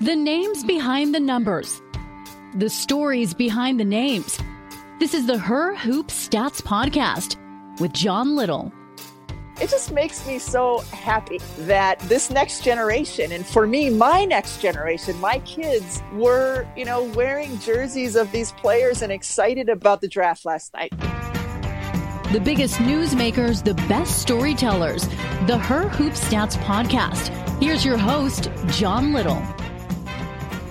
The names behind the numbers, the stories behind the names. This is the Her Hoop Stats Podcast with John Little. It just makes me so happy that this next generation, and for me, my next generation, my kids were, you know, wearing jerseys of these players and excited about the draft last night. The biggest newsmakers, the best storytellers. The Her Hoop Stats Podcast. Here's your host, John Little.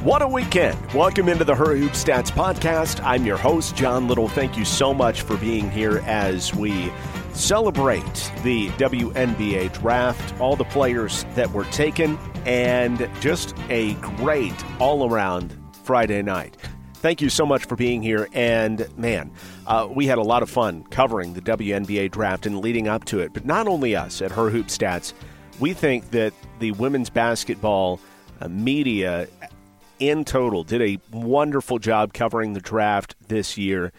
What a weekend. Welcome into the Her Hoop Stats podcast. I'm your host, John Little. Thank you so much for being here as we celebrate the WNBA draft, all the players that were taken, and just a great all around Friday night. Thank you so much for being here. And man, uh, we had a lot of fun covering the WNBA draft and leading up to it. But not only us at Her Hoop Stats, we think that the women's basketball uh, media in total did a wonderful job covering the draft this year.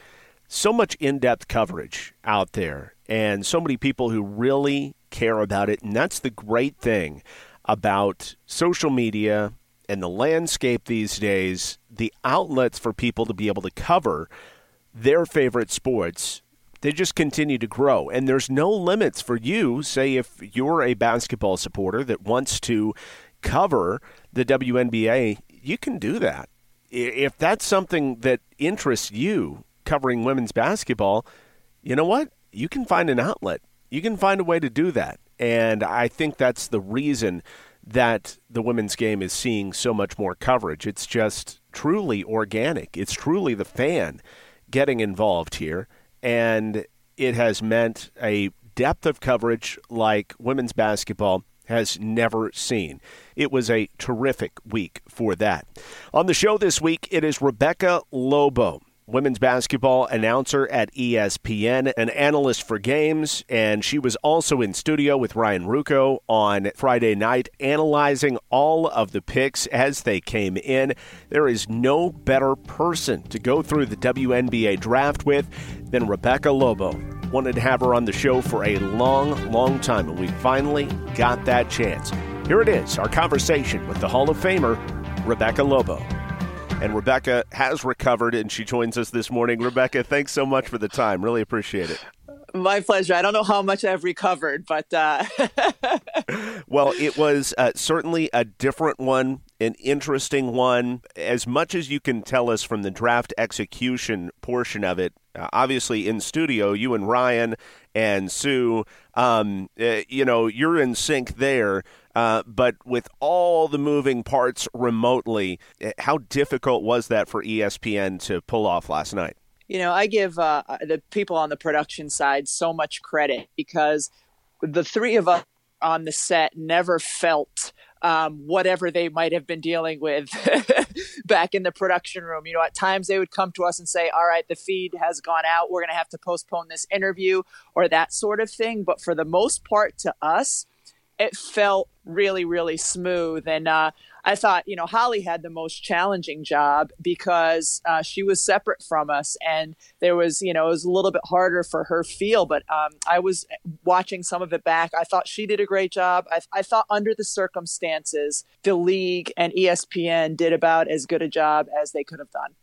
So much in depth coverage out there, and so many people who really care about it. And that's the great thing about social media and the landscape these days the outlets for people to be able to cover their favorite sports they just continue to grow and there's no limits for you say if you're a basketball supporter that wants to cover the WNBA you can do that. If that's something that interests you, covering women's basketball, you know what? You can find an outlet. You can find a way to do that. And I think that's the reason that the women's game is seeing so much more coverage. It's just truly organic. It's truly the fan getting involved here. And it has meant a depth of coverage like women's basketball has never seen. It was a terrific week for that. On the show this week, it is Rebecca Lobo women's basketball announcer at ESPN, an analyst for games, and she was also in studio with Ryan Ruocco on Friday night, analyzing all of the picks as they came in. There is no better person to go through the WNBA draft with than Rebecca Lobo. Wanted to have her on the show for a long, long time, and we finally got that chance. Here it is, our conversation with the Hall of Famer, Rebecca Lobo. And Rebecca has recovered, and she joins us this morning. Rebecca, thanks so much for the time. Really appreciate it. My pleasure. I don't know how much I've recovered, but. Uh... well, it was uh, certainly a different one, an interesting one. As much as you can tell us from the draft execution portion of it, uh, obviously in studio, you and Ryan and Sue, um, uh, you know, you're in sync there. Uh, but with all the moving parts remotely, eh, how difficult was that for ESPN to pull off last night? You know, I give uh, the people on the production side so much credit because the three of us on the set never felt um, whatever they might have been dealing with back in the production room. You know, at times they would come to us and say, All right, the feed has gone out. We're going to have to postpone this interview or that sort of thing. But for the most part, to us, it felt really, really smooth. And uh, I thought, you know, Holly had the most challenging job because uh, she was separate from us, and there was, you know, it was a little bit harder for her feel. But um, I was watching some of it back. I thought she did a great job. I, I thought under the circumstances, the league and ESPN did about as good a job as they could have done.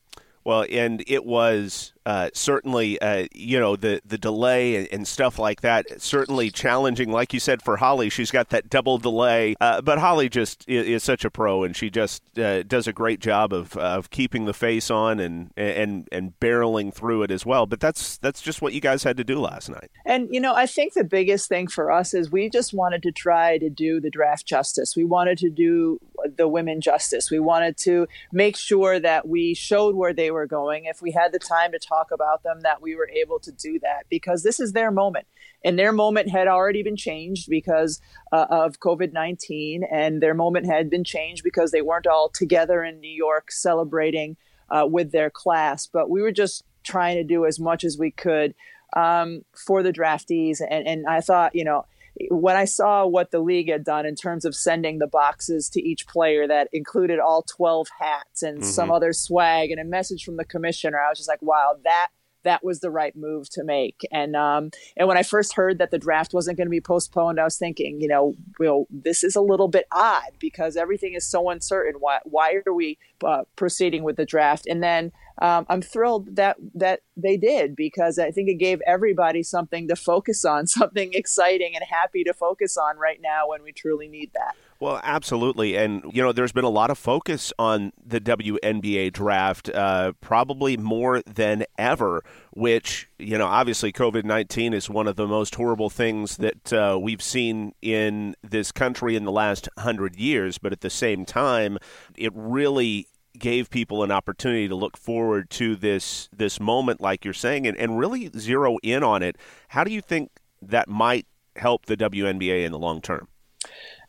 Well, and it was uh, certainly, uh, you know, the the delay and, and, stuff like that. Certainly challenging, like you said, for Holly. She's got that double delay, uh, but Holly just is, is, such a pro, and she just uh, does a great job of of keeping the face on and and and barreling through it as well. But that's that's just what you guys had to do last night. And you know, I think the biggest thing for us is we just wanted to try to do the draft justice. We wanted to do the women justice. We wanted to make sure that we showed where they were going. If we had the time to talk talk about them that we were able to do that because this is their moment. And their moment had already been changed because uh, of COVID 19, and their moment had been changed because they weren't all together in New York celebrating uh, with their class. But we were just trying to do as much as we could um, for the draftees. And, and I thought, you know, when I saw what the league had done in terms of sending the boxes to each player that included all 12 hats and mm-hmm. some other swag and a message from the commissioner, I was just like, wow, that that was the right move to make. And um, and when I first heard that the draft wasn't going to be postponed, I was thinking, you know, well, this is a little bit odd because everything is so uncertain. Why why are we uh, proceeding with the draft? And then um, I'm thrilled that that they did because I think it gave everybody something to focus on, something exciting and happy to focus on right now when we truly need that. Well, absolutely. And, you know, there's been a lot of focus on the WNBA draft, uh, probably more than ever, which, you know, obviously COVID 19 is one of the most horrible things that uh, we've seen in this country in the last hundred years. But at the same time, it really gave people an opportunity to look forward to this this moment like you're saying and, and really zero in on it how do you think that might help the WNBA in the long term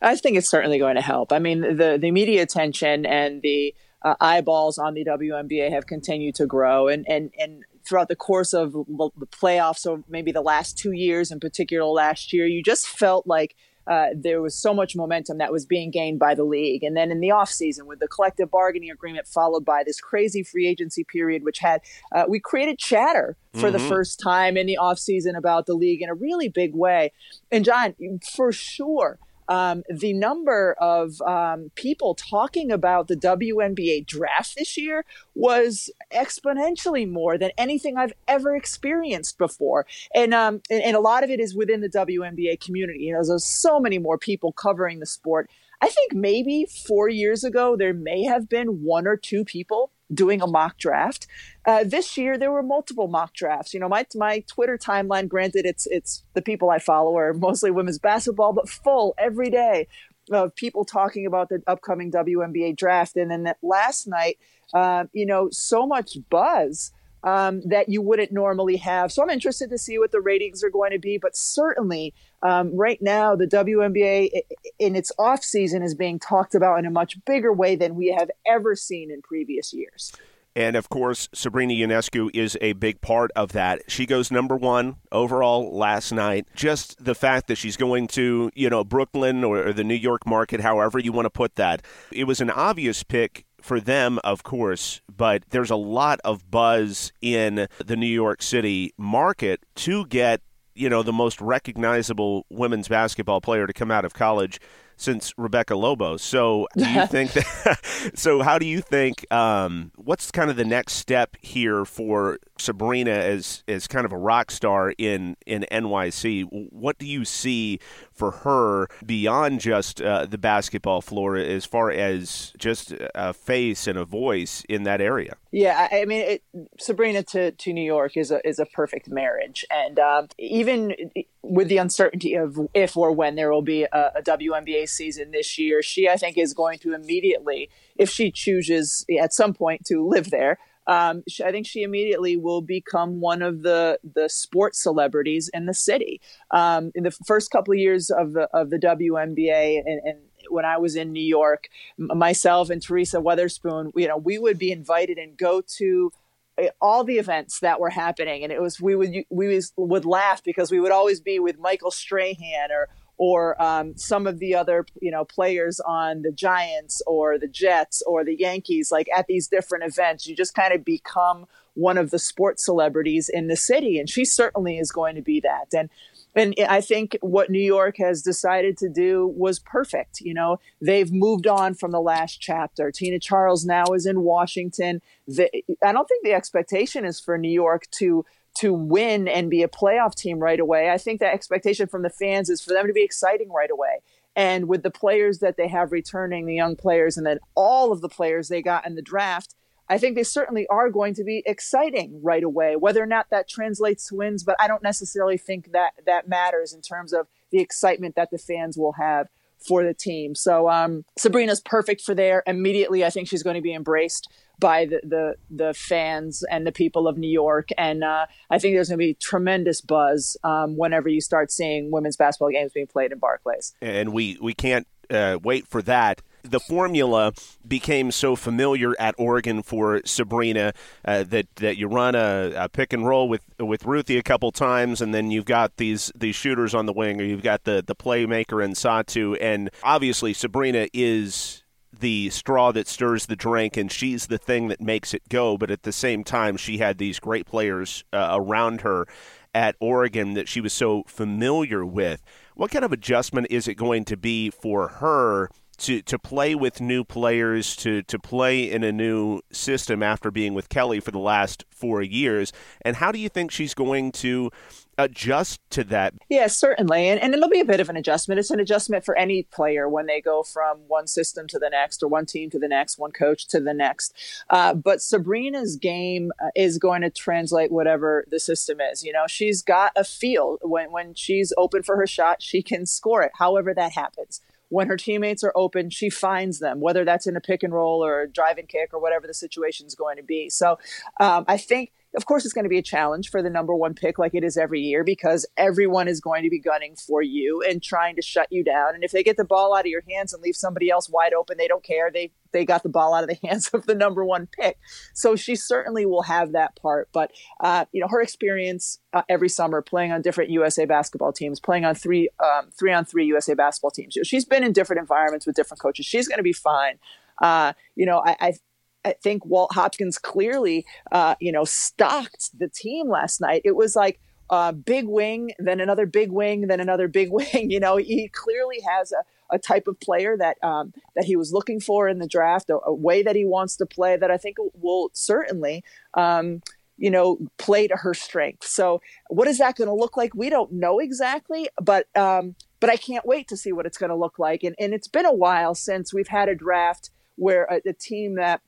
I think it's certainly going to help. I mean, the the media attention and the uh, eyeballs on the WNBA have continued to grow, and and and throughout the course of the playoffs, so maybe the last two years, in particular last year, you just felt like. Uh, there was so much momentum that was being gained by the league. And then in the offseason, with the collective bargaining agreement followed by this crazy free agency period, which had, uh, we created chatter for mm-hmm. the first time in the offseason about the league in a really big way. And John, for sure, um, the number of um, people talking about the WNBA draft this year was exponentially more than anything I've ever experienced before. And, um, and, and a lot of it is within the WNBA community. You know, there's so many more people covering the sport. I think maybe four years ago, there may have been one or two people doing a mock draft. Uh, this year there were multiple mock drafts. You know, my my Twitter timeline, granted, it's it's the people I follow are mostly women's basketball, but full every day of people talking about the upcoming WNBA draft. And then last night, uh, you know, so much buzz. Um, that you wouldn't normally have. So I'm interested to see what the ratings are going to be. But certainly, um, right now, the WNBA in its off season is being talked about in a much bigger way than we have ever seen in previous years. And of course, Sabrina Ionescu is a big part of that. She goes number one overall last night. Just the fact that she's going to, you know, Brooklyn or the New York market, however you want to put that, it was an obvious pick for them, of course, but there's a lot of buzz in the New York City market to get you know, the most recognizable women's basketball player to come out of college since Rebecca Lobo. So, do you think that? so, how do you think? Um, what's kind of the next step here for Sabrina as as kind of a rock star in in NYC? What do you see for her beyond just uh, the basketball floor, as far as just a face and a voice in that area? Yeah, I mean, it, Sabrina to, to New York is a is a perfect marriage, and um, even with the uncertainty of if or when there will be a, a, WNBA season this year, she, I think, is going to immediately, if she chooses at some point to live there, um, she, I think she immediately will become one of the the sports celebrities in the city. Um, in the first couple of years of the of the WNBA, and, and when I was in New York, myself and Teresa Weatherspoon, you know, we would be invited and go to all the events that were happening. And it was we would we would laugh because we would always be with Michael Strahan or or um, some of the other you know players on the Giants or the Jets or the Yankees like at these different events you just kind of become one of the sports celebrities in the city. And she certainly is going to be that. And and I think what New York has decided to do was perfect. You know, they've moved on from the last chapter. Tina Charles now is in Washington. The, I don't think the expectation is for New York to to win and be a playoff team right away. I think the expectation from the fans is for them to be exciting right away. And with the players that they have returning, the young players, and then all of the players they got in the draft, I think they certainly are going to be exciting right away. Whether or not that translates to wins, but I don't necessarily think that that matters in terms of the excitement that the fans will have for the team. So um, Sabrina's perfect for there. Immediately, I think she's going to be embraced by the the, the fans and the people of New York, and uh, I think there's going to be tremendous buzz um, whenever you start seeing women's basketball games being played in Barclays. And we we can't uh, wait for that the formula became so familiar at Oregon for Sabrina uh, that that you run a, a, pick and roll with with Ruthie a couple times, and then you've got these these shooters on the wing, or you've got the the playmaker and Satou, and obviously Sabrina is the straw that stirs the drink, and she's the thing that makes it go. But at the same time, she had these great players uh, around her at Oregon that she was so familiar with. What kind of adjustment is it going to be for her? To to play with new players, to to play in a new system after being with Kelly for the last four years, and how do you think she's going to adjust to that? Yeah, certainly. And, and it'll be a bit of an adjustment. It's an adjustment for any player when they go from one system to the next, or one team to the next, one coach to the next. Uh, but Sabrina's game uh, is going to translate whatever the system is. You know, she's got a feel when, when she's open for her shot, she can score it, however that happens when her teammates are open, she finds them, whether that's in a pick and roll or a drive and kick or whatever the situation is going to be. So um, I think of course, it's going to be a challenge for the number one pick, like it is every year, because everyone is going to be gunning for you and trying to shut you down. And if they get the ball out of your hands and leave somebody else wide open, they don't care. They they got the ball out of the hands of the number one pick. So she certainly will have that part. But uh, you know, her experience uh, every summer playing on different USA basketball teams, playing on three um, three on three USA basketball teams. She's been in different environments with different coaches. She's going to be fine. Uh, you know, I, I, I think Walt Hopkins clearly, uh, you know, stocked the team last night. It was like uh, big wing, then another big wing, then another big wing. You know, he clearly has a, a type of player that um, that he was looking for in the draft, a, a, way that he wants to play that I think will certainly. Um, you know, play to her strength. So, what is that going to look like? We don't know exactly, but um, but I can't wait to see what it's going to look like. And and it's been a while since we've had a draft where a, a team that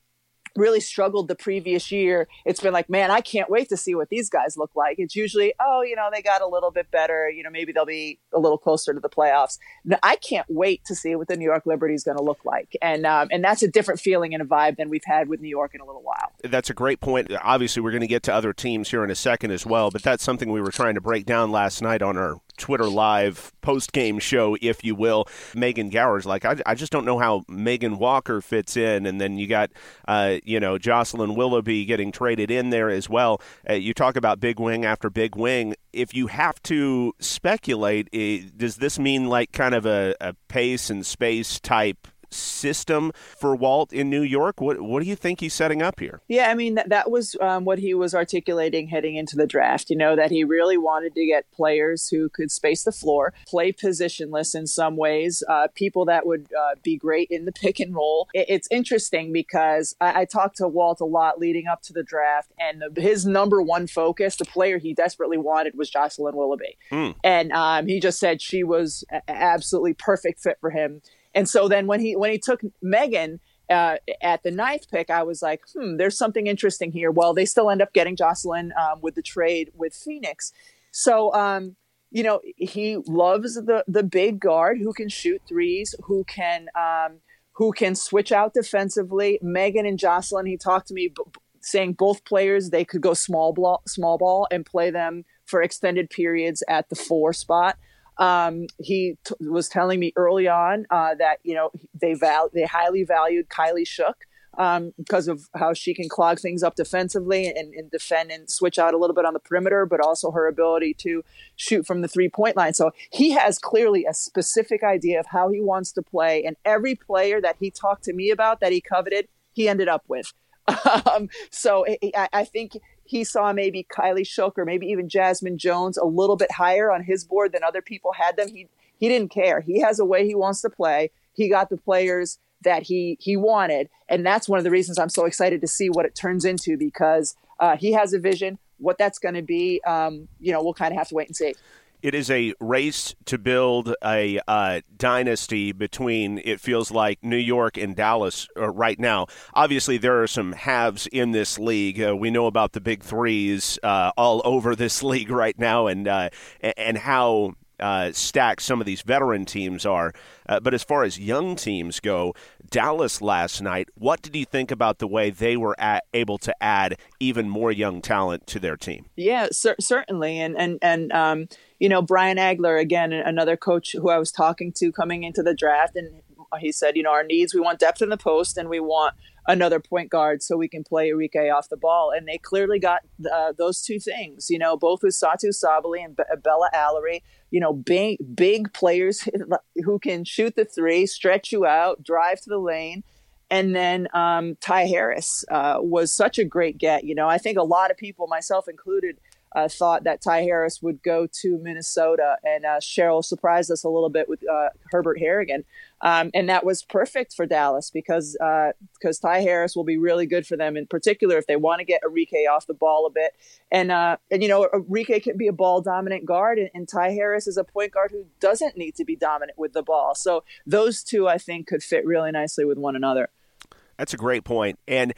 really struggled the previous year, it's been like, man, I can't wait to see what these guys look like. It's usually, oh, you know, they got a little bit better. You know, maybe they'll be a little closer to the playoffs. I can't wait to see what the New York Liberty is going to look like, and um, and that's a different feeling and a vibe than we've had with New York in a little while. That's a great point. Obviously, we're going to get to other teams here in a second as well, but that's something we were trying to break down last night on our Twitter Live post game show, if you will. Megan Gower's like, I, I just don't know how Megan Walker fits in. And then you got, uh, you know, Jocelyn Willoughby getting traded in there as well. Uh, you talk about big wing after big wing. If you have to speculate, eh, does this mean like kind of a, a pace and space type system for Walt in New York? What what do you think he's setting up here? Yeah, I mean that that was um, what he was articulating heading into the draft. You know that he really wanted to get players who could space the floor, play positionless in some ways, uh, people that would uh, be great in the pick and roll. It, it's interesting because I, I, talked to Walt a lot leading up to the draft, and the, his number one focus, the player he desperately wanted, was Jocelyn Willoughby, mm. and um, he just said she was a- absolutely perfect fit for him and so then when he when he took Megan uh, at the ninth pick, I was like, hmm, there's something interesting here. Well, they still end up getting Jocelyn um, with the trade with Phoenix. So, um, you know, he loves the the big guard who can shoot threes, who can um, who can switch out defensively. Megan and Jocelyn, he talked to me b- saying both players they could go small ball, small ball and play them for extended periods at the four spot. Um, he t- was telling me early on uh, that you know they val- they highly valued Kylie Shook um, because of how she can clog things up defensively and, and, defend and switch out a little bit on the perimeter, but also her ability to shoot from the three point line. So he has clearly a specific idea of how he wants to play. And every player that he talked to me about that he coveted, he ended up with. Um, so I, I think he saw maybe Kylie Shook or maybe even Jazmine Jones a little bit higher on his board than other people had them. He he didn't care. He has a way he wants to play. He got the players that he he wanted, and that's one of the reasons I'm so excited to see what it turns into because uh, he has a vision. What that's going to be, um, you know, we'll kind of have to wait and see. It is a race to build a uh, dynasty between, it feels like, New York and Dallas uh, right now. Obviously, there are some halves in this league. Uh, we know about the big threes uh, all over this league right now and, uh, and how uh, stacked some of these veteran teams are. Uh, but as far as young teams go, Dallas last night, what did you think about the way they were at, able to add even more young talent to their team? Yeah, cer- certainly. And, and, and, um, you know, Brian Agler, again, another coach who I was talking to coming into the draft, and he said, you know, our needs, we want depth in the post and we want another point guard so we can play Arike off the ball. And they clearly got uh, those two things, you know, both with Satou Sabally and Bella Alarie, you know, big, big players who can shoot the three, stretch you out, drive to the lane. And then um, Ty Harris uh, was such a great get. You know, I think a lot of people, myself included, uh, thought that Ty Harris would go to Minnesota, and uh, Cheryl surprised us a little bit with uh, Herbert Harrigan, um, and that was perfect for Dallas because because uh, Ty Harris will be really good for them, in particular if they want to get Arike off the ball a bit, and uh, and you know Arike can be a ball dominant guard, and, and Ty Harris is a point guard who doesn't need to be dominant with the ball, so those two I think could fit really nicely with one another. That's a great point, and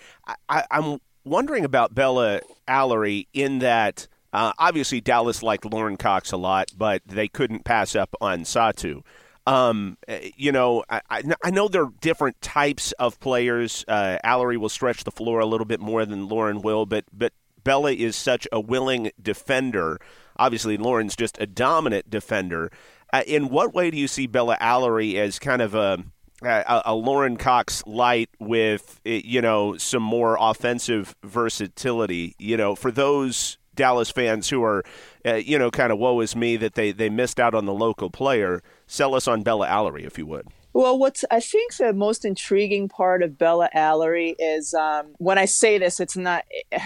I, I'm wondering about Bella Alarie in that uh, obviously, Dallas liked Lauren Cox a lot, but they couldn't pass up on Satou. Um, eh, you know, I, I, know there are different types of players. Uh, Alarie will stretch the floor a little bit more than Lauren will, but but Bella is such a willing defender. Obviously, Lauren's just a dominant defender. Uh, in what way do you see Bella Alarie as kind of a a, a, Lauren Cox light with eh, you know some more offensive versatility. You know, for those Dallas fans who are, uh, you know, kind of woe is me that they, they missed out on the local player. Sell us on Bella Alarie, if you would. Well, what's I think the most intriguing part of Bella Alarie is um, when I say this, it's not.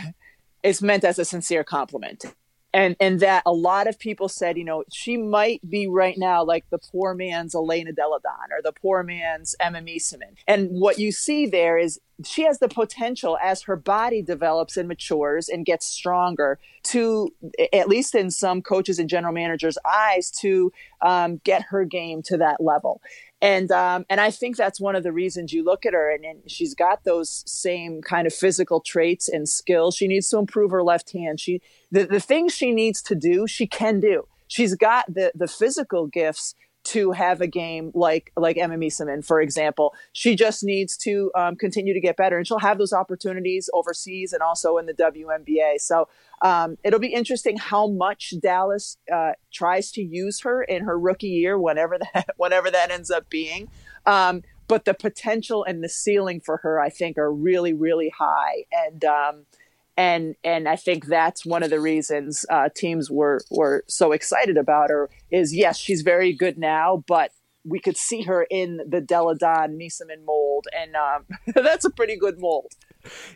It's meant as a sincere compliment and and that a lot of people said, you know, she might be right now like the poor man's Elena Delle Donne or the poor man's Emma Meesseman. And what you see there is she has the potential as her body develops and matures and gets stronger to at least in some coaches and general managers eyes to um, get her game to that level and um, and I think that's one of the reasons you look at her and, and, she's got those same kind of physical traits and skills. She needs to improve her left hand. She the, the things she needs to do, she can do. She's got the the physical gifts to have a game like like Emma Meesseman, for example. She just needs to um, continue to get better, and she'll have those opportunities overseas and also in the WNBA. So um, it'll be interesting how much Dallas uh, tries to use her in her rookie year, whenever that whenever that ends up being. Um, but the potential and the ceiling for her, I think, are really really high, and um, and and I think that's one of the reasons uh, teams were were so excited about her. Is yes, she's very good now, but we could see her in the Delle Donne Meesseman mold, and um, that's a pretty good mold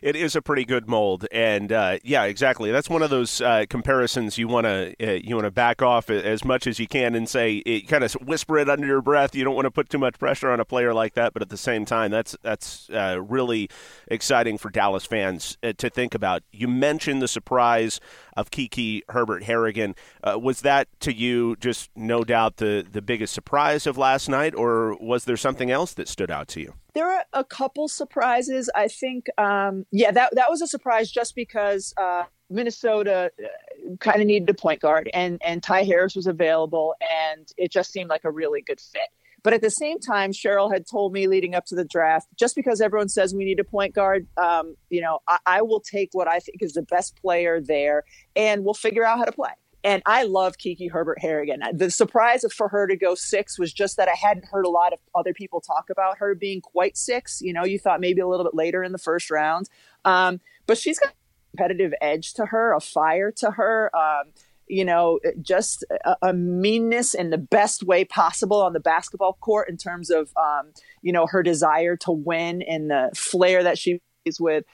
it is a pretty good mold, and uh, yeah, exactly. That's one of those uh, comparisons you want to uh, you want to back off as much as you can and say it, kind of whisper it under your breath. You don't want to put too much pressure on a player like that, but at the same time, that's that's uh, really exciting for Dallas fans uh, to think about. You mentioned the surprise of Kiki Herbert Harrigan. Uh, was that to you just no doubt the the biggest surprise of last night, or was there something else that stood out to you? there are a couple surprises. I think, um, yeah, that that was a surprise just because uh, Minnesota uh, kind of needed a point guard, and and Ty Harris was available, and it just seemed like a really good fit. But at the same time, Cheryl had told me leading up to the draft, just because everyone says we need a point guard, um, you know, I, I will take what I think is the best player there, and we'll figure out how to play. And I love Kiki Herbert Harrigan. The surprise for her to go six was just that I hadn't heard a lot of other people talk about her being quite six. You know, you thought maybe a little bit later in the first round. Um, but she's got competitive edge to her, a fire to her. Um, you know, just a, a, meanness in the best way possible on the basketball court in terms of, um, you know, her desire to win and the flair that she with,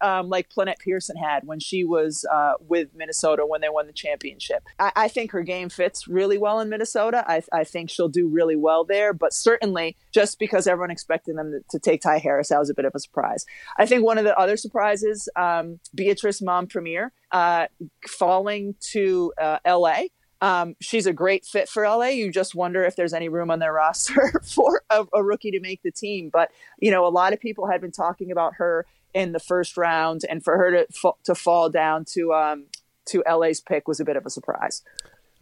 um, like Plenette Pierson had when she was uh, with Minnesota when they won the championship. I, I, think her game fits really well in Minnesota. I, I, think she'll do really well there. But certainly, just because everyone expected them to, to, take Ty Harris, that was a bit of a surprise. I think one of the other surprises, um, Beatrice Mompremier uh, falling to uh, LA. Um, she's a great fit for LA. You just wonder if there's any room on their roster for a, a, rookie to make the team. But you know, a lot of people had been talking about her in the first round, and for her to to fall down to um, to LA's pick was a bit of a surprise.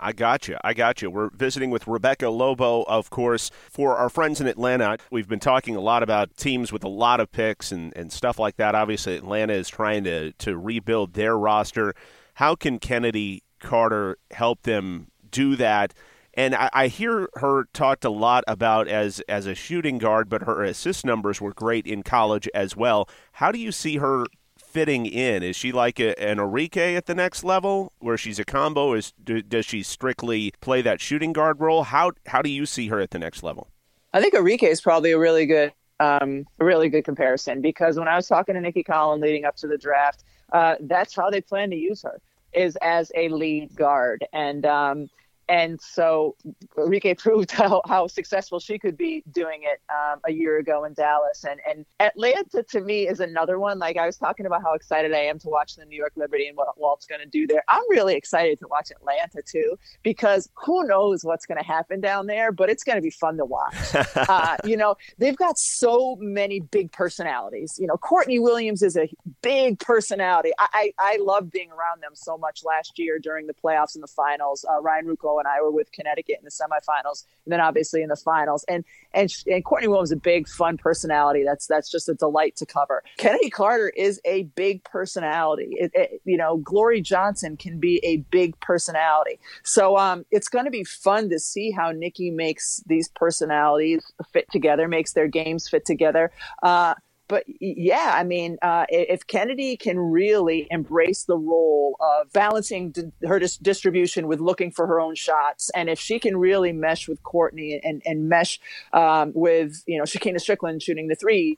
I got you. I got you. We're visiting with Rebecca Lobo, of course, for our friends in Atlanta. We've been talking a lot about teams with a lot of picks and, and stuff like that. Obviously, Atlanta is trying to, to rebuild their roster. How can Chennedy Carter helped them do that. And I, I, hear her talked a lot about as as a shooting guard, but her assist numbers were great in college as well. How do you see her fitting in? Is she like a, an Arike at the next level, where she's a combo? Is do, does she strictly play that shooting guard role? How how do you see her at the next level? I think Arike is probably a really good um, a really good comparison because when I was talking to Nikki Collen leading up to the draft, uh, that's how they plan to use her is as a lead guard. And um, and so Arike proved how, how successful she could be doing it um, a year ago in Dallas. And, and Atlanta to me is another one. Like I was talking about how excited I am to watch the New York Liberty and what Walt's going to do there. I'm really excited to watch Atlanta too, because who knows what's going to happen down there, but it's going to be fun to watch. uh, you know, they've got so many big personalities. You know, Courtney Williams is a big personality. I, I, I love being around them so much last year during the playoffs and the finals. Uh, Ryan Ruocco and I were with Connecticut in the semifinals, and then obviously in the finals. And and and Courtney Williams is a big, fun personality. That's that's just a delight to cover. Chennedy Carter is a big personality. It, it, you know, Glory Johnson can be a big personality. So um, it's going to be fun to see how Nikki makes these personalities fit together, makes their games fit together. Uh, but yeah, I mean, uh, if Chennedy can really embrace the role of balancing her dis- distribution with looking for her own shots, and if she can really mesh with Courtney and, and mesh um, with, you know, Shekinna Stricklen shooting the three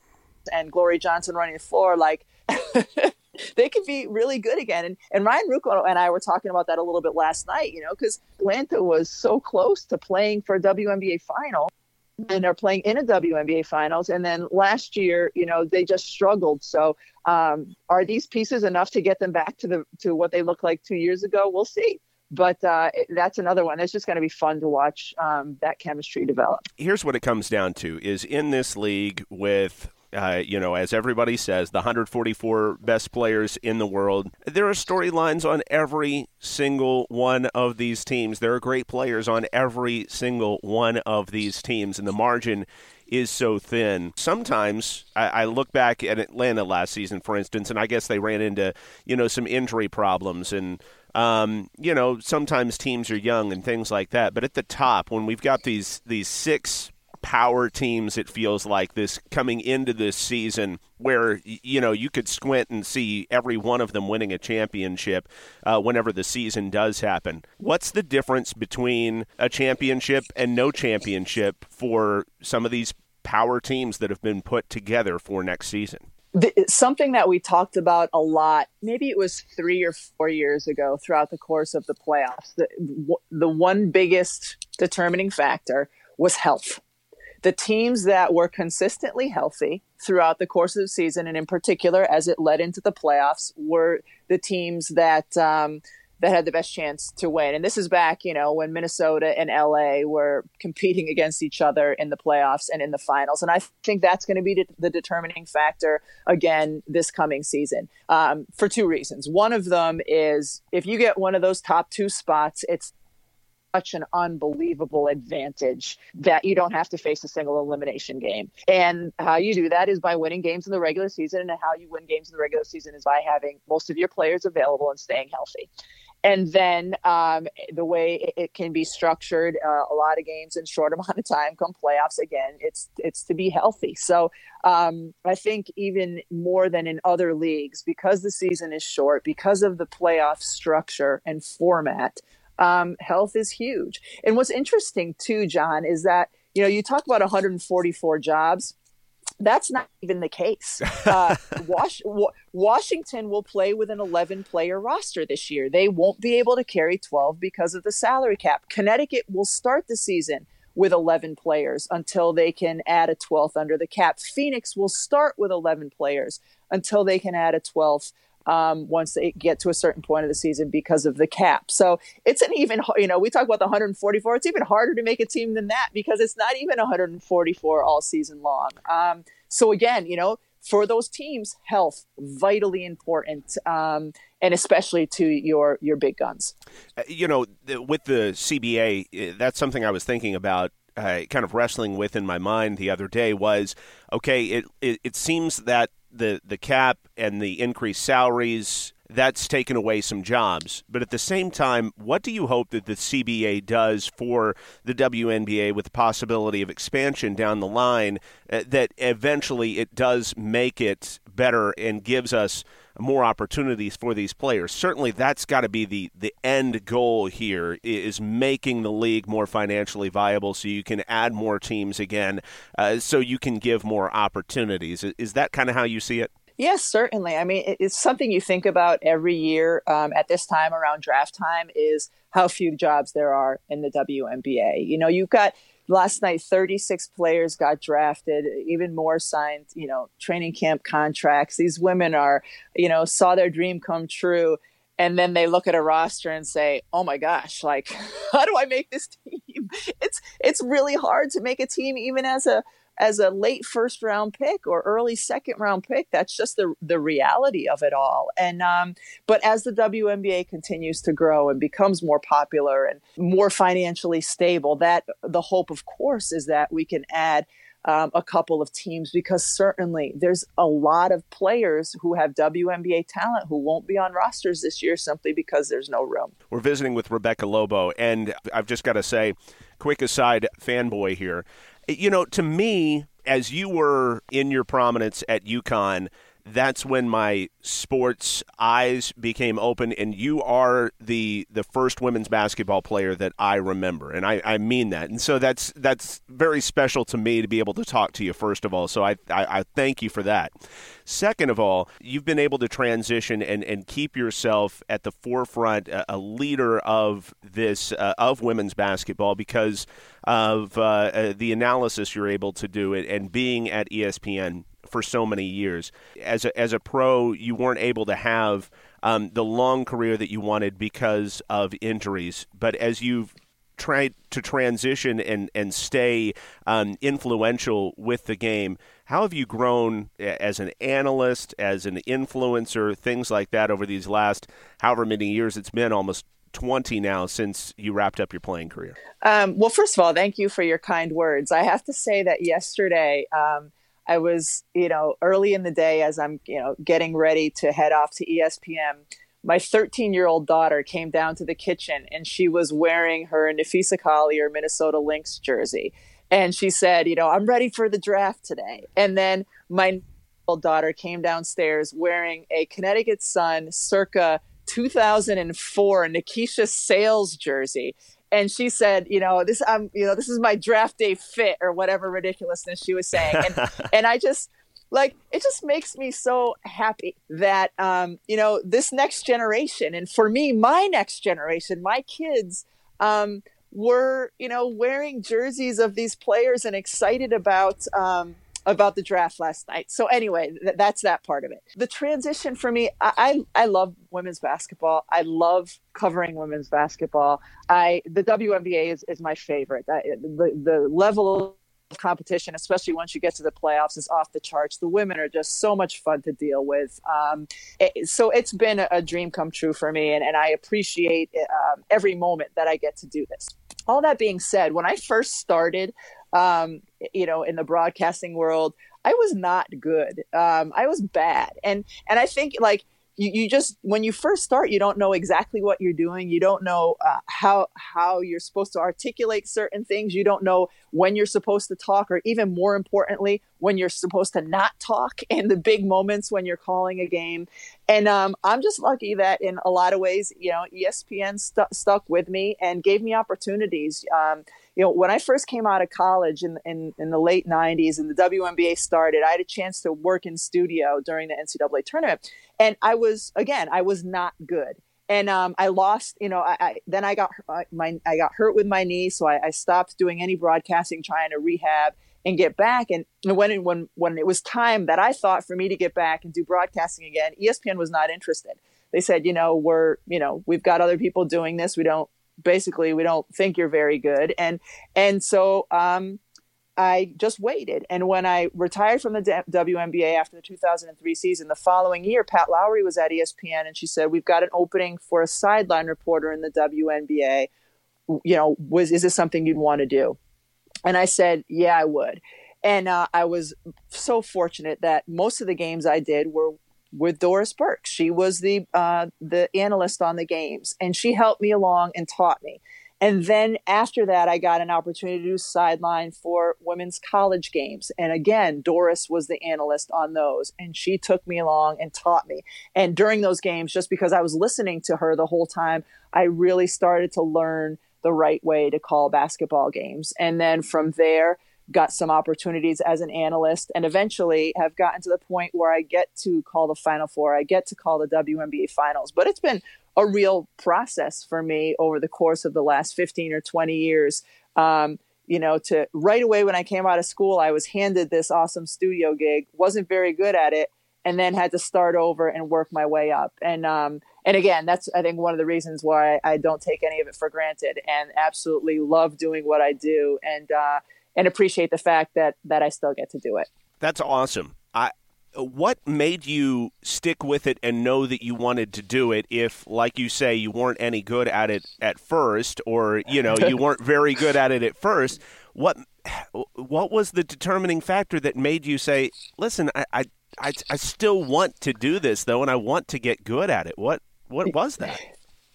and Glory Johnson running the floor, like they could be really good again. And, and Ryan Ruocco and I were talking about that a little bit last night, you know, because Atlanta was so close to playing for a WNBA final and are playing in a WNBA finals. And then last year, you know, they just struggled. So um, are these pieces enough to get them back to the to what they looked like two years ago? We'll see. But uh, that's another one. It's just going to be fun to watch um, that chemistry develop. Here's what it comes down to: is in this league with uh, you know, as everybody says, the 144 best players in the world. There are storylines on every single one of these teams. There are great players on every single one of these teams, and the margin is so thin. Sometimes I, I, look back at Atlanta last season, for instance, and I guess they ran into you know some injury problems and. Um, you know, sometimes teams are young and things like that. But at the top, when we've got these these six power teams it feels like this coming into this season where you know you could squint and see every one of them winning a championship uh, whenever the season does happen. What's the difference between a championship and no championship for some of these power teams that have been put together for next season? Something that we talked about a lot maybe it was three or four years ago throughout the course of the playoffs the, the one biggest determining factor was health the teams that were consistently healthy throughout the course of the season, and in particular as it led into the playoffs, were the teams that um, that had the best chance to win. And this is back, you know, when Minnesota and LA were competing against each other in the playoffs and in the finals. And I think that's going to be the determining factor again this coming season um, for two reasons. One of them is if you get one of those top two spots, it's such an unbelievable advantage that you don't have to face a single elimination game. And how you do that is by winning games in the regular season. And how you win games in the regular season is by having most of your players available and staying healthy and then um, the way it, can be structured, uh, a lot of games in short amount of time come playoffs. Again, it's it's to be healthy. So um, I think even more than in other leagues, because the season is short, because of the playoff structure and format, um, health is huge. And what's interesting too, John, is that you know you talk about 144 jobs that's not even the case. Uh, Was- Washington will play with an 11 player roster this year. They won't be able to carry 12 because of the salary cap. Connecticut will start the season with 11 players until they can add a 12th under the cap. Phoenix will start with 11 players until they can add a 12th um, once they get to a certain point of the season because of the cap. So it's an even, you know, we talk about the 144. It's even harder to make a team than that because it's not even 144 all season long. Um, so again, you know, for those teams, health vitally important, um, and especially to your your big guns. Uh, you know, with the CBA, that's something I was thinking about uh, kind of wrestling with in my mind the other day was okay it, it, it seems that the the cap and the increased salaries that's taken away some jobs. But at the same time, what do you hope that the CBA does for the WNBA with the possibility of expansion down the line uh, that eventually it does make it better and gives us more opportunities for these players. Certainly, that's got to be the the end goal here is making the league more financially viable, so you can add more teams again, uh, so you can give more opportunities. Is that kind of how you see it? Yes, certainly. I mean, it's something you think about every year um, at this time around draft time is how few jobs there are in the WNBA. You know, you've got last night 36 players got drafted even more signed you know training camp contracts. These women are you know saw their dream come true and then they look at a roster and say oh my gosh like how do i make this team? It's it's really hard to make a team even as a as a late first round pick or early second round pick. That's just the the reality of it all. And um, but as the WNBA continues to grow and becomes more popular and more financially stable, that the hope, of course, is that we can add. Um, a couple of teams because certainly there's a lot of players who have WNBA talent who won't be on rosters this year simply because there's no room. We're visiting with Rebecca Lobo, and I've just got to say, quick aside, fanboy here. You know, to me, as you were in your prominence at UConn, that's when my sports eyes became open and you are the the first women's basketball player that I remember and I, I mean that. And so that's that's very special to me to be able to talk to you first of all. So I, I, I thank you for that. Second of all you've been able to transition and, and keep yourself at the forefront a, a leader of this uh, of women's basketball because of uh, uh, the analysis you're able to do it and being at ESPN for so many years. As a, as a pro, you weren't able to have um, the long career that you wanted because of injuries. But as you've tried to transition and, and stay um, influential with the game, how have you grown as an analyst, as an influencer, things like that over these last however many years it's been, almost 20 now since you wrapped up your playing career? Um, well, first of all, thank you for your kind words. I have to say that yesterday, um, I was, you know, early in the day as I'm, you know, getting ready to head off to ESPN. My 13 year old daughter came down to the kitchen and she was wearing her Napheesa Collier Minnesota Lynx jersey. And she said, you know, I'm ready for the draft today. And then my daughter came downstairs wearing a Connecticut Sun circa 2004 Nykesha Sales jersey and she said, you know, this I'm, you know, this is my draft day fit or whatever ridiculousness she was saying, and and I just like it just makes me so happy that um, you know this next generation, and for me, my next generation, my kids. Um, were you know wearing jerseys of these players and excited about um, about the draft last night. So anyway, th- that's that part of it. The transition for me, I, I, I love women's basketball. I love covering women's basketball. I the WNBA is, is my favorite. I, the the level of competition, especially once you get to the playoffs, is off the charts. The women are just so much fun to deal with. Um, it, so it's been a, a, dream come true for me, and, and I appreciate um, every moment that I get to do this. All that being said, when I first started, um, you know, in the broadcasting world, I was not good. Um, I was bad, and and I think like you, you just when you first start you don't know exactly what you're doing. You don't know uh, how how you're supposed to articulate certain things. You don't know when you're supposed to talk or even more importantly when you're supposed to not talk in the big moments when you're calling a game. And um, i'm just lucky that in a lot of ways you know espn st- stuck with me and gave me opportunities. Um, you know, when I first came out of college in, in, in the late 90s and the WNBA started, I had a chance to work in studio during the NCAA tournament. And I was, again, I was not good. And um, I lost, you know, I, I, then I got my I got hurt with my knee, so I, I stopped doing any broadcasting, trying to rehab and get back. And when when when it was time that I thought for me to get back and do broadcasting again, ESPN was not interested. They said, you know, we're you know we've got other people doing this. We don't basically we don't think you're very good and and so um, I just waited. And when I retired from the WNBA after the 2003 season, the following year, Pat Lowry was at ESPN and she said, We've got an opening for a sideline reporter in the WNBA. You know, was is this something you'd want to do? And I said, Yeah, I would. And uh, I was so fortunate that most of the games I did were with Doris Burke. She was the uh, the analyst on the games, and she helped me along and taught me. And then after that, I got an opportunity to do sideline for women's college games. And again, Doris was the analyst on those, and she took me along and taught me. And during those games, just because I was listening to her the whole time, I really started to learn the right way to call basketball games. And then from there, got some opportunities as an analyst and eventually have gotten to the point where I get to call the Final Four. I get to call the WNBA Finals. But it's been a real process for me over the course of the last 15 or 20 years. Um, you know, to right away when I came out of school, I was handed this awesome studio gig, wasn't very good at it, and then had to start over and work my way up. And um, and again, that's I think one of the reasons why I don't take any of it for granted and absolutely love doing what I do. And uh, and appreciate the fact that that I still get to do it. That's awesome. I what made you stick with it and know that you wanted to do it if like you say you weren't any good at it at first or you know you weren't very good at it at first what what was the determining factor that made you say listen I, I I, I still want to do this though and I want to get good at it what what was that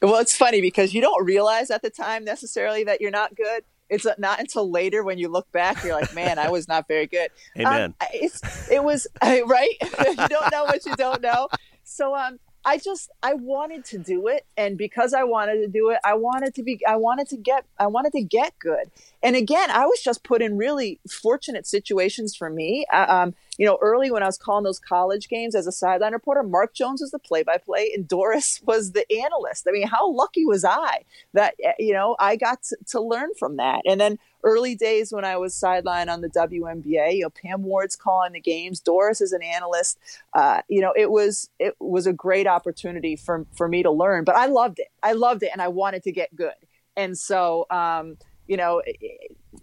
well it's funny because you don't realize at the time necessarily that you're not good it's not until later when you look back, you're like, man, I was not very good. Amen. Um, it's, it was right. you don't know what you don't know. So, um, I just I wanted to do it, and because I wanted to do it, I wanted to be I wanted to get I wanted to get good. And again, I was just put in really fortunate situations for me. Uh, um, you know, early when I was calling those college games as a sideline reporter, Mark Jones was the play-by-play, and Doris was the analyst. I mean, how lucky was I that eh, you know I got to, to learn from that, and then early days when I was sideline on the WNBA. You know, Pam Ward's calling the games. Doris is an analyst. Uh, you know, it was it was a great opportunity for for me to learn. But I loved it. I loved it, and I wanted to get good. And so, um, you know,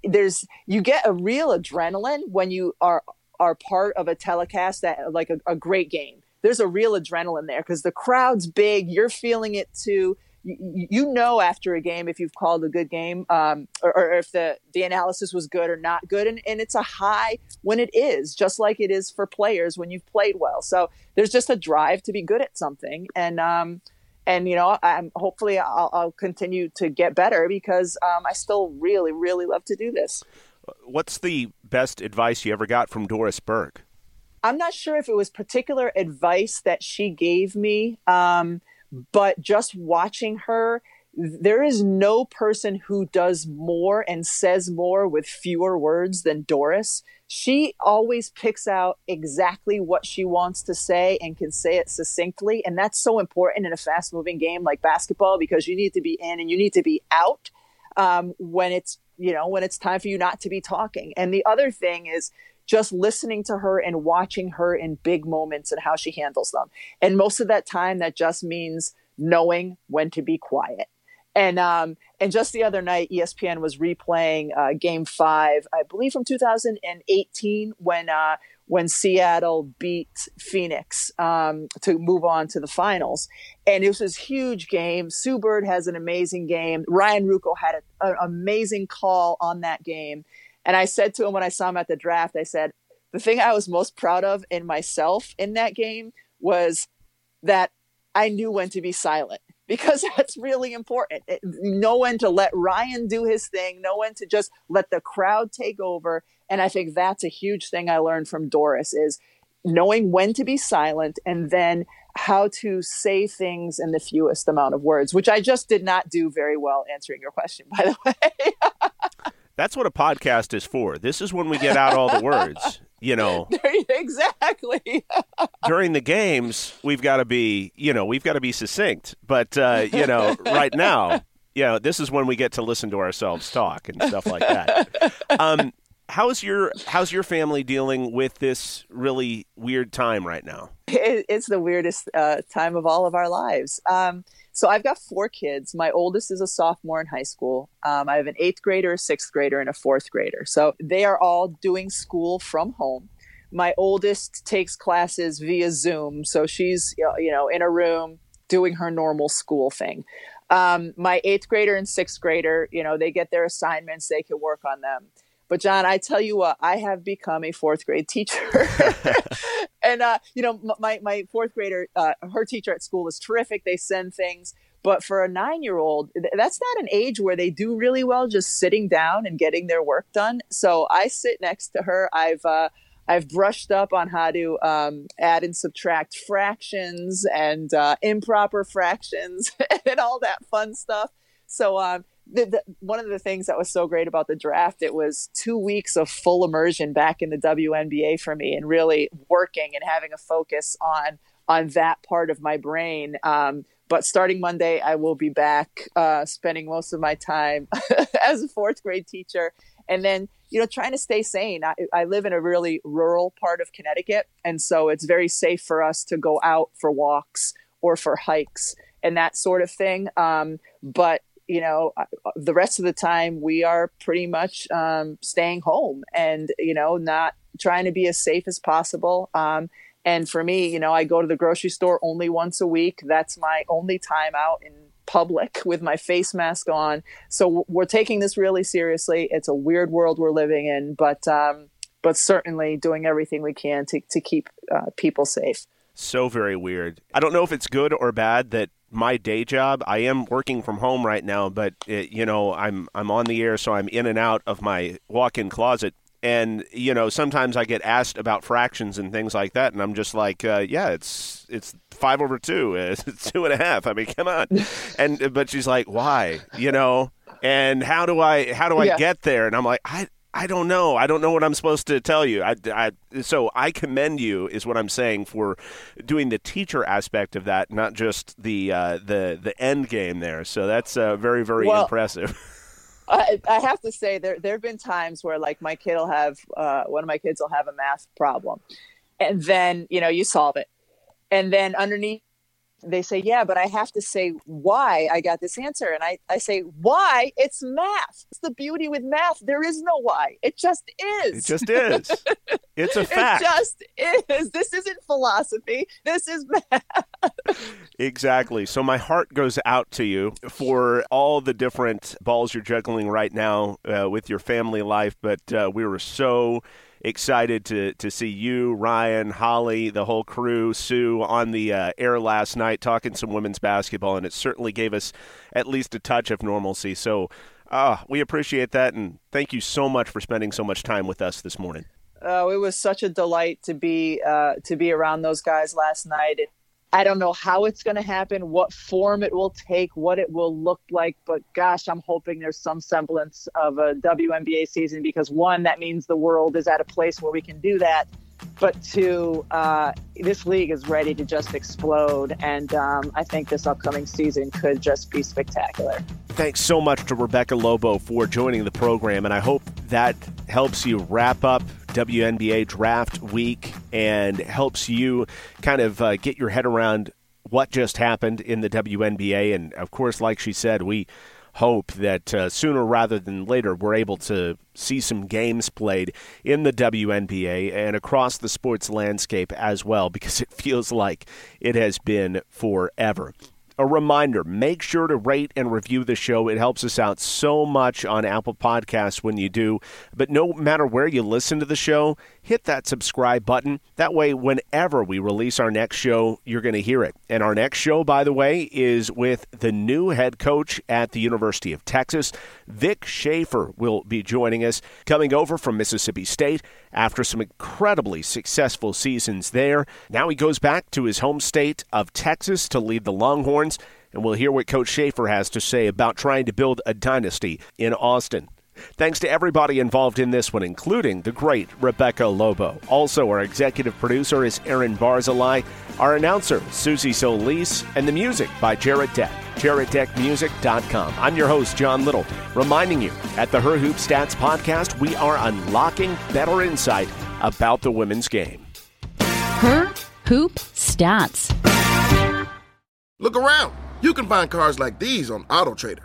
there's you get a real adrenaline when you are are part of a telecast that like a, a great game. There's a real adrenaline there because the crowd's big. You're feeling it too you, you know after a game if you've called a good game um, or, or, if the, the analysis was good or not good. And, and it's a high when it is, just like it is for players when you've played well. So there's just a drive to be good at something. And, um, and you know, I'm hopefully I'll, I'll continue to get better because um, I still really, really love to do this. What's the best advice you ever got from Doris Burke? I'm not sure if it was particular advice that she gave me. Um, but just watching her, there is no person who does more and says more with fewer words than Doris. She always picks out exactly what she wants to say and can say it succinctly. And that's so important in a fast moving game like basketball because you need to be in and you need to be out um, when it's, you know, when it's time for you not to be talking. And the other thing is, just listening to her and watching her in big moments and how she handles them. And most of that time, that just means knowing when to be quiet. And um, and just the other night, ESPN was replaying uh, Game Five, I believe from 2018, when uh, when Seattle beat Phoenix um, to move on to the finals. And it was this huge game. Sue Bird has an amazing game. Ryan Ruocco had an amazing call on that game. And I said to him when I saw him at the draft, I said, the thing I was most proud of in myself in that game was that I knew when to be silent because that's really important. know when to let Ryan do his thing, know when to just let the crowd take over. And I think that's a huge thing I learned from Doris is knowing when to be silent and then how to say things in the fewest amount of words, which I just did not do very well answering your question, by the way. That's what a podcast is for. This is when we get out all the words. You know, exactly. during the games, we've got to be, you know, we've got to be succinct. But uh, you know, right now, you know, this is when we get to listen to ourselves talk and stuff like that. Um, how's your how's your family dealing with this really weird time right now? It, it's the weirdest uh, time of all of our lives. Um, so I've got four kids. My oldest is a sophomore in high school. Um, I have an eighth grader, a sixth grader, and a fourth grader. So they are all doing school from home. My oldest takes classes via Zoom, so she's you know in a room doing her normal school thing. Um, my eighth grader and sixth grader, you know, they get their assignments, they can work on them. But John, I tell you what, I have become a fourth grade teacher, and uh, you know, my my fourth grader, uh, her teacher at school is terrific. They send things, but for a nine year old, that's not an age where they do really well just sitting down and getting their work done. So I sit next to her. I've uh, I've brushed up on how to um, add and subtract fractions and uh, improper fractions and all that fun stuff. So um, the, the, one of the things that was so great about the draft, it was two weeks of full immersion back in the WNBA for me, and really working and having a focus on on that part of my brain. Um, but starting Monday, I will be back, uh, spending most of my time as a fourth grade teacher, and then you know trying to stay sane. I, I live in a really rural part of Connecticut, and so it's very safe for us to go out for walks or for hikes and that sort of thing. Um, but you know, the rest of the time we are pretty much um, staying home and, you know, not trying to be as safe as possible. Um, and for me, you know, I go to the grocery store only once a week. That's my only time out in public with my face mask on. So we're taking this really seriously. It's a weird world we're living in, but um, but certainly doing everything we can to to keep uh, people safe. So very weird. I don't know if it's good or bad that my day job. I am working from home right now, but it, you know, I'm I'm on the air, so I'm in and out of my walk-in closet. And you know, sometimes I get asked about fractions and things like that, and I'm just like, uh, "Yeah, it's it's five over two, it's two and a half." I mean, come on. And but she's like, "Why?" You know, and how do I how do I yeah. get there? And I'm like, I I don't know. I don't know what I'm supposed to tell you. I, I, so I commend you, is what I'm saying, for doing the teacher aspect of that, not just the uh, the the end game there. So that's uh, very very well, impressive. I, I, have to say there there have been times where like my kid will have uh, one of my kids will have a math problem, and then you know you solve it, and then underneath they say, yeah, but I have to say why I got this answer. And I, I say, why? It's math. It's the beauty with math. There is no why. It just is. It just is. It's a fact. It just is. This isn't philosophy. This is math. exactly. So my heart goes out to you for all the different balls you're juggling right now uh, with your family life. But uh, we were so excited to to see you, Ryan, Holly, the whole crew, Sue on the uh, air last night talking some women's basketball, and it certainly gave us at least a touch of normalcy. So uh, we appreciate that, and thank you so much for spending so much time with us this morning. Oh, it was such a delight to be uh, to be around those guys last night. I don't know how it's going to happen, what form it will take, what it will look like, but gosh, I'm hoping there's some semblance of a WNBA season because one, that means the world is at a place where we can do that. But two, uh, this league is ready to just explode. And um, I think this upcoming season could just be spectacular. Thanks so much to Rebecca Lobo for joining the program. And I hope that helps you wrap up WNBA draft week and helps you kind of uh, get your head around what just happened in the WNBA. And of course, like she said, we hope that uh, sooner rather than later we're able to see some games played in the WNBA and across the sports landscape as well because it feels like it has been forever a reminder make sure to rate and review the show. It helps us out so much on Apple Podcasts when you do. But no matter where you listen to the show, hit that subscribe button. That way, whenever we release our next show, you're going to hear it. And our next show, by the way, is with the new head coach at the University of Texas. Vic Schaefer will be joining us, coming over from Mississippi State after some incredibly successful seasons there. Now he goes back to his home state of Texas to lead the Longhorns. And we'll hear what Coach Schaefer has to say about trying to build a dynasty in Austin. Thanks to everybody involved in this one, including the great Rebecca Lobo. Also, our executive producer is Aaron Barzilai, our announcer, Susie Solis, and the music by Jarrett Deck. JarrettDeckMusic.com. I'm your host, John Little, reminding you at the Her Hoop Stats podcast, we are unlocking better insight about the women's game. Her Hoop Stats. Look around. You can find cars like these on AutoTrader.